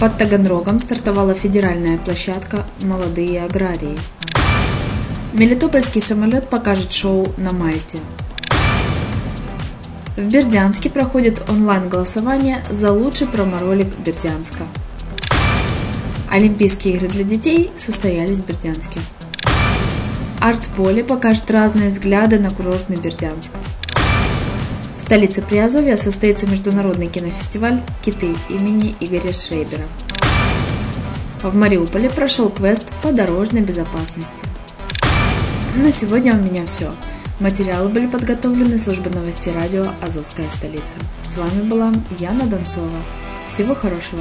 под Таганрогом стартовала федеральная площадка «Молодые аграрии». Мелитопольский самолет покажет шоу на Мальте. В Бердянске проходит онлайн-голосование за лучший проморолик Бердянска. Олимпийские игры для детей состоялись в Бердянске. Арт-поле покажет разные взгляды на курортный Бердянск. Столице Приазовья состоится международный кинофестиваль «Киты» имени Игоря Шрейбера. В Мариуполе прошел квест по дорожной безопасности. На сегодня у меня все. Материалы были подготовлены службой новостей радио «Азовская столица». С вами была Яна Донцова. Всего хорошего!